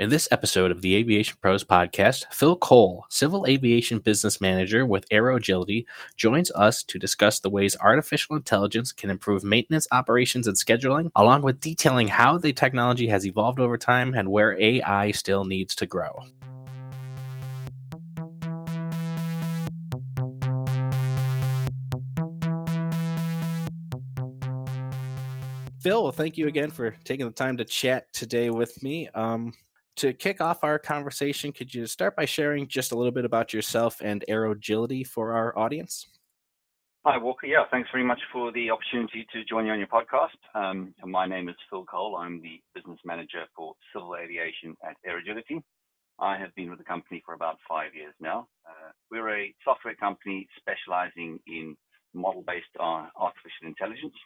In this episode of the Aviation Pros podcast, Phil Cole, Civil Aviation Business Manager with Aero Agility, joins us to discuss the ways artificial intelligence can improve maintenance operations and scheduling, along with detailing how the technology has evolved over time and where AI still needs to grow. Phil, thank you again for taking the time to chat today with me. Um, to kick off our conversation, could you start by sharing just a little bit about yourself and AeroAgility for our audience? Hi, Walker. Yeah, thanks very much for the opportunity to join you on your podcast. Um, my name is Phil Cole. I'm the business manager for civil aviation at AeroAgility. I have been with the company for about five years now. Uh, we're a software company specializing in model-based uh, artificial intelligence.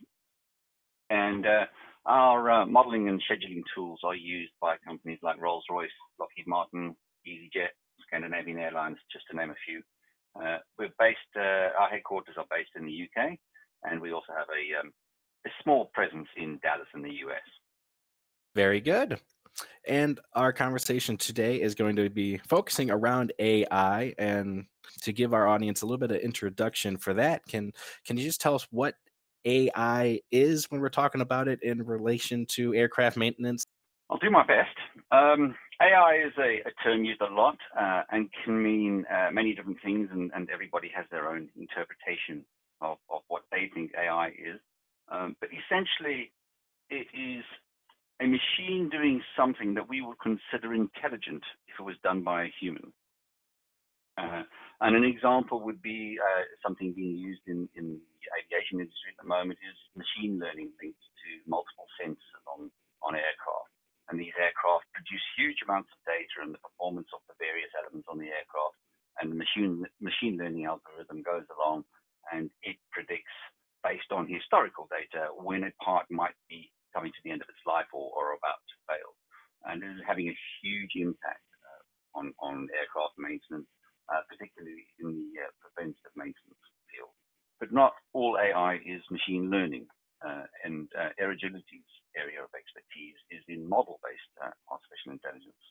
And uh, our uh, modeling and scheduling tools are used by companies like Rolls-Royce, Lockheed Martin, EasyJet, Scandinavian Airlines, just to name a few. Uh, we're based, uh, our headquarters are based in the UK, and we also have a, um, a small presence in Dallas in the US. Very good. And our conversation today is going to be focusing around AI. And to give our audience a little bit of introduction for that, can can you just tell us what AI is when we're talking about it in relation to aircraft maintenance? I'll do my best. Um, AI is a, a, term used a lot uh, and can mean uh, many different things, and, and, everybody has their own interpretation of, of what they think AI is. Um, but essentially, it is a machine doing something that we would consider intelligent if it was done by a human. Uh, and an example would be uh, something being used in, in the aviation industry at the moment is machine learning linked to multiple sensors on, on aircraft. And these aircraft produce huge amounts of data and the performance of the various elements on the aircraft. And the machine, machine learning algorithm goes along and it predicts based on historical data when a part might be coming to the end of its life or, or about to fail. And it is having a huge impact uh, on, on aircraft maintenance uh, particularly in the uh, maintenance field. But not all AI is machine learning, uh, and uh, AeroAgility's area of expertise is in model-based uh, artificial intelligence.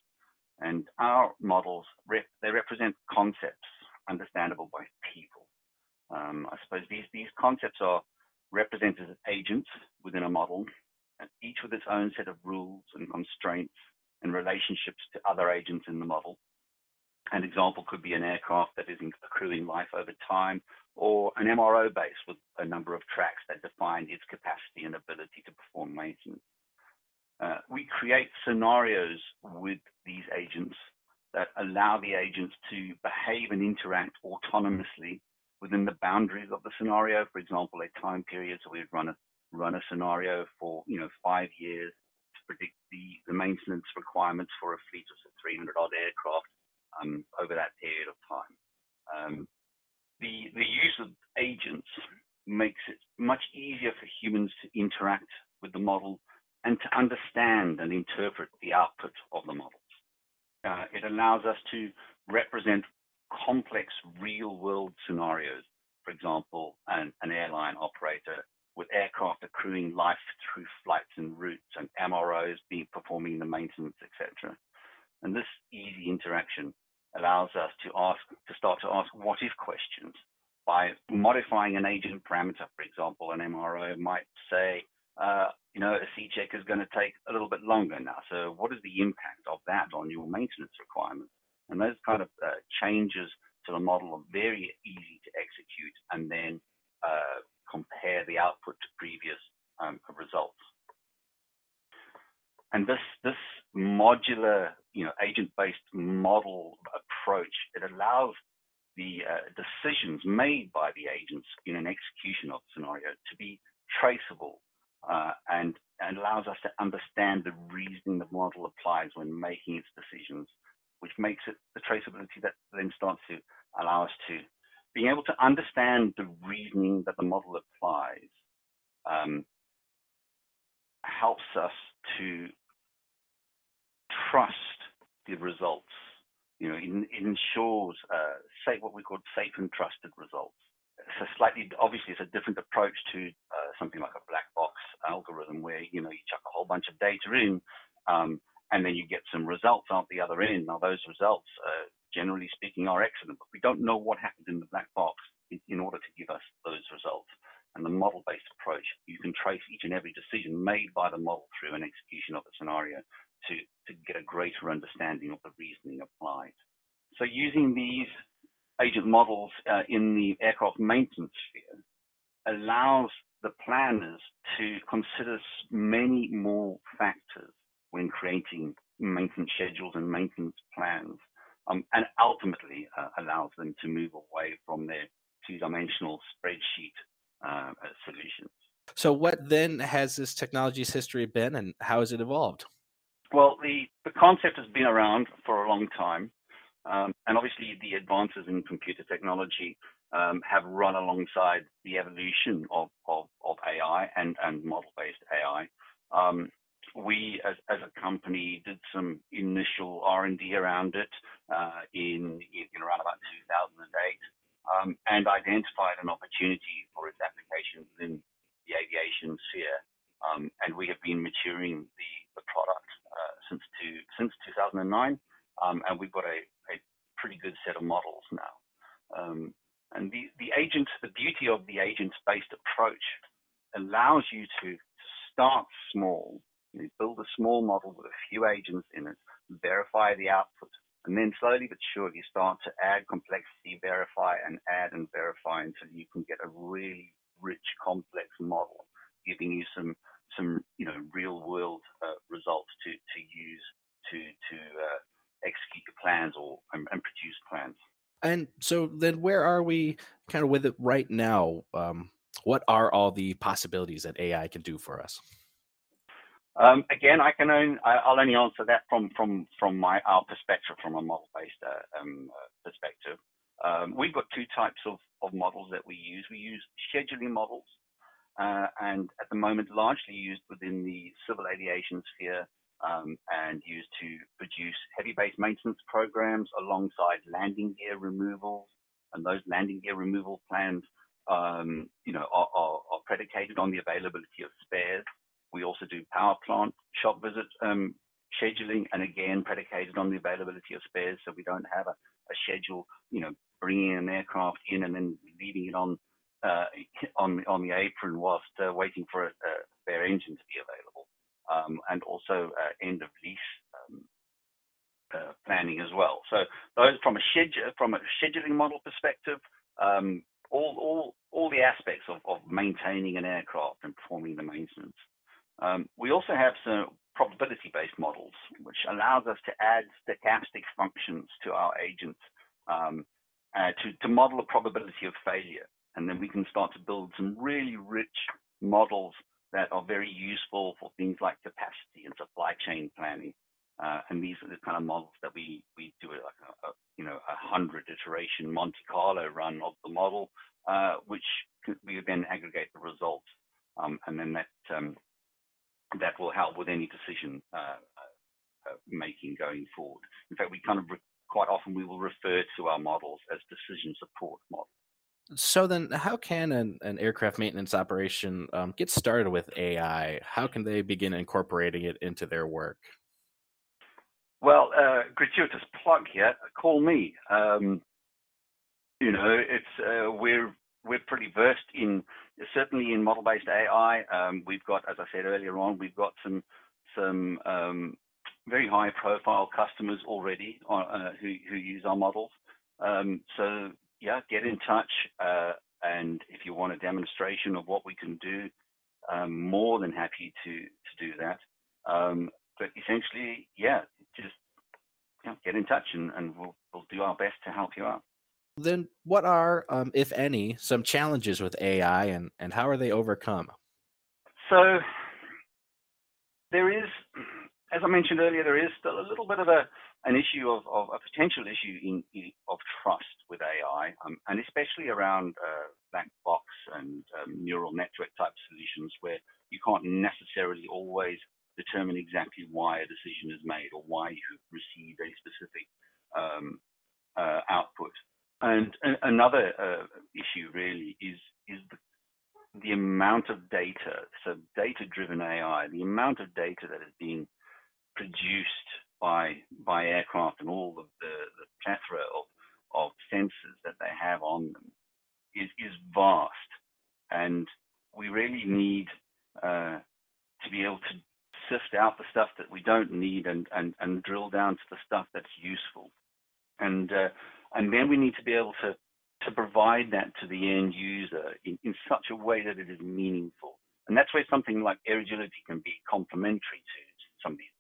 And our models, rep- they represent concepts understandable by people. Um, I suppose these, these concepts are represented as agents within a model, and each with its own set of rules and constraints and relationships to other agents in the model. An example could be an aircraft that is accruing life over time, or an MRO base with a number of tracks that define its capacity and ability to perform maintenance. Uh, we create scenarios with these agents that allow the agents to behave and interact autonomously within the boundaries of the scenario. For example, a time period, so we'd run a run a scenario for you know five years to predict the, the maintenance requirements for a fleet of 300 odd aircraft um, over that period of time. Um, the, the use of agents makes it much easier for humans to interact with the model and to understand and interpret the output of the models. Uh, it allows us to represent complex real world scenarios. For example, an, an airline operator with aircraft accruing life through flights and routes and MROs being performing the maintenance, etc. And this easy interaction allows us to ask to start to ask what if questions by modifying an agent parameter. For example, an MRO might say, uh, you know, a C check is going to take a little bit longer now. So what is the impact of that on your maintenance requirements? And those kind of uh, changes to the model are very easy to execute and then uh, compare the output to previous um, results. And this this modular, you know, agent-based model approach, it allows the uh, decisions made by the agents in an execution of scenario to be traceable uh, and, and allows us to understand the reasoning the model applies when making its decisions, which makes it the traceability that then starts to allow us to being able to understand the reasoning that the model applies um, helps us to trust the results. You know, it, it ensures uh, safe, what we call safe and trusted results. It's a slightly, obviously, it's a different approach to uh, something like a black box algorithm where you know you chuck a whole bunch of data in, um, and then you get some results out the other end. Now, those results, uh, generally speaking, are excellent, but we don't know what happened in the black box in, in order to give us those results. And the model-based approach, you can trace each and every decision made by the model through an execution of the scenario to, to get a greater understanding of the reasoning applied. So using these agent models uh, in the aircraft maintenance sphere allows the planners to consider many more factors when creating maintenance schedules and maintenance plans, um, and ultimately uh, allows them to move away from their two-dimensional spreadsheet uh, solutions. So, what then has this technology's history been, and how has it evolved? Well, the, the concept has been around for a long time. Um, and obviously, the advances in computer technology um, have run alongside the evolution of, of, of AI and, and model based AI. Um, we, as, as a company, did some initial R&D around it uh, in, in around about 2008 um, and identified an opportunity for its application within the aviation sphere. Um, and we have been maturing the, the product uh, since, two, since 2009, um, and we've got a, a, pretty good set of models now. Um, and the, the agent, the beauty of the agent-based approach allows you to start small, you build a small model with a few agents in it, verify the output, and then slowly but surely start to add complexity, verify and add and verify until you can get a really rich, complex model, giving you some some you know real world uh, results to to use to to uh, execute your plans or and, and, produce plans. And so then, where are we kind of with it right now? Um, what are all the possibilities that AI can do for us? Um, again, I can only, I'll only answer that from from from my our perspective, from a model-based uh, um, uh, perspective. Um, we've got two types of, of models that we use. We use scheduling models, uh, and at the moment largely used within the civil aviation sphere um, and used to produce heavy base maintenance programs alongside landing gear removals. And those landing gear removal plans, um, you know, are, are, are, predicated on the availability of spares. We also do power plant shop visit um, scheduling, and again predicated on the availability of spares, so we don't have a, a schedule, you know, bringing an aircraft in and then leaving it on uh, on on the apron whilst uh, waiting for a, a, spare engine to be available, um, and also uh, end of lease um, uh, planning as well. So those from a schedule from a scheduling model perspective, um, all all all the aspects of, of maintaining an aircraft and performing the maintenance. Um, we also have some probability-based models, which allows us to add stochastic functions to our agents um, uh, to, to model a probability of failure and then we can start to build some really rich models that are very useful for things like capacity and supply chain planning. Uh, and these are the kind of models that we we do a, a you know a hundred iteration Monte Carlo run of the model, uh, which we then aggregate the results, um, and then that um, that will help with any decision uh, uh making going forward. In fact, we kind of quite often we will refer to our models as decision support models. So then, how can an, an aircraft maintenance operation um, get started with AI? How can they begin incorporating it into their work? Well, uh, gratuitous plug here. Call me. Um, you know, it's uh, we're we're pretty versed in certainly in model-based AI. Um, we've got, as I said earlier on, we've got some some um, very high-profile customers already uh, who who use our models. Um, so yeah, get in touch. Uh, and if you want a demonstration of what we can do, I'm more than happy to, to do that. Um, but essentially, yeah, just you know, get in touch and, and we'll, we'll do our best to help you out. Then, what are, um, if any, some challenges with AI and, and how are they overcome? so there is, as I mentioned earlier, there is still a little bit of a an issue of, of a potential issue in, in, of trust with AI, um, and especially around uh, black box and um, neural network type solutions where you can't necessarily always determine exactly why a decision is made or why you received a specific um, uh, output. And, another uh, issue really is is the, the amount of data, so data-driven AI, the amount of data that is being produced by by aircraft and all of the, the plethora of, of sensors that they have on them is is vast, and we really need uh, to be able to sift out the stuff that we don't need and and, and drill down to the stuff that's useful, and uh, and then we need to be able to to provide that to the end user in, in such a way that it is meaningful. And that's where something like AeroAgility can be complementary to some of these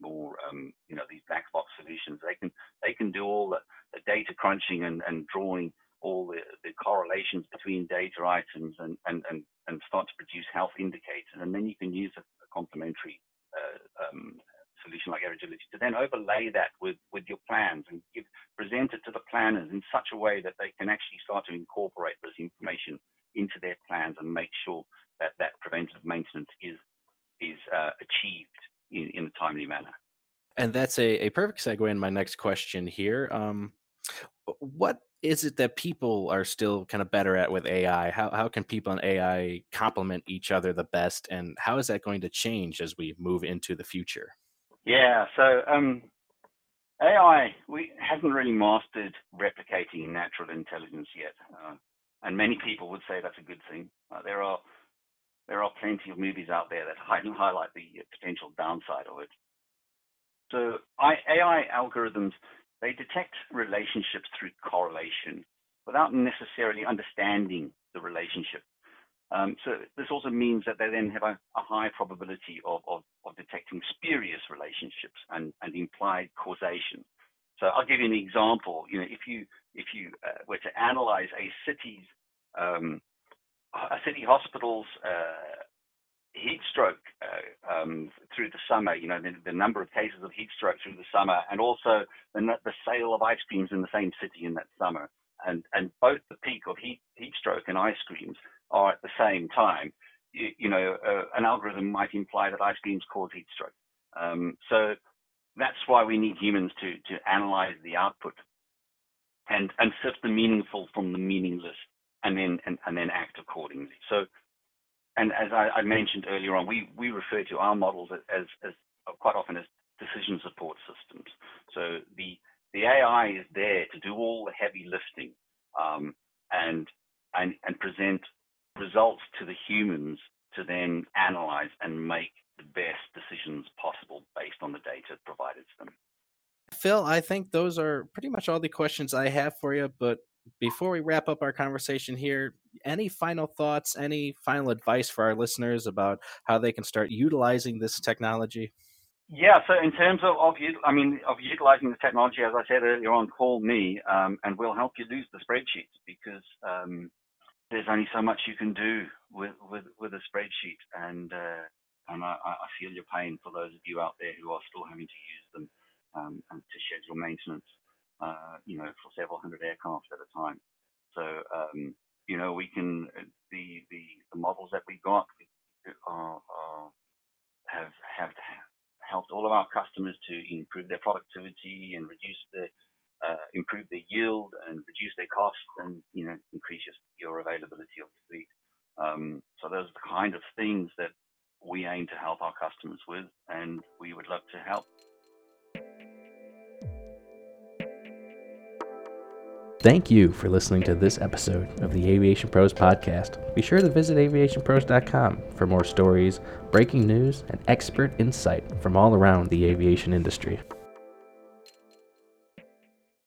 more, um, you know, these black box solutions. They can they can do all the, the data crunching and, and drawing all the, the correlations between data items and, and, and, and start to produce health indicators. And then you can use a, a complementary uh, um, solution like AeroAgility to then overlay that with, with your plans and give, present it to the planners in such a way that they can actually start to incorporate this information into their plans and make sure that that preventive maintenance is is uh, achieved in, in a timely manner. And that's a, a perfect segue in my next question here. Um, what is it that people are still kind of better at with AI? How, how can people and AI complement each other the best? And how is that going to change as we move into the future? Yeah, so um, AI we hasn't really mastered replicating natural intelligence yet, uh, and many people would say that's a good thing. Uh, there are there are plenty of movies out there that highlight the potential downside of it. So AI algorithms, they detect relationships through correlation without necessarily understanding the relationship. Um, so this also means that they then have a, a high probability of, of, of, detecting spurious relationships and, and, implied causation. So I'll give you an example. You know, if you if you uh, were to analyze a city's um, city hospital's uh, heat stroke uh, um, through the summer, you know, the, the, number of cases of heat stroke through the summer, and also the, the sale of ice creams in the same city in that summer. And, and both the peak of heat, heat stroke and ice creams are at the same time. You, you know, uh, an algorithm might imply that ice creams cause heat stroke. Um, so that's why we need humans to, to analyze the output and, and sift the meaningful from the meaningless and then and, and then act accordingly. So, and as I, I, mentioned earlier on, we we refer to our models as, as quite often as decision support systems. So the the AI is there to do all the heavy lifting um, and and and present results to the humans to then analyze and make the best decisions possible based on the data provided to them. Phil, I think those are pretty much all the questions I have for you, but before we wrap up our conversation here, any final thoughts, any final advice for our listeners about how they can start utilizing this technology? Yeah, so in terms of, of I mean, of utilizing the technology, as I said earlier on, call me um, and we'll help you lose the spreadsheets because um, there's only so much you can do with with, with a spreadsheet, and uh, and I, I, feel your pain for those of you out there who are still having to use them um, and to schedule maintenance uh, you know, for several hundred aircraft at a time. So, um, you know, we can the the, the models that we got are, are, have have helped all of our customers to improve their productivity and reduce the uh, improve their yield and reduce their costs and you know increase your, your availability of the fleet. Um, so those are the kind of things that we aim to help our customers with, Thank you for listening to this episode of the Aviation Pros Podcast. Be sure to visit aviationpros.com for more stories, breaking news, and expert insight from all around the aviation industry.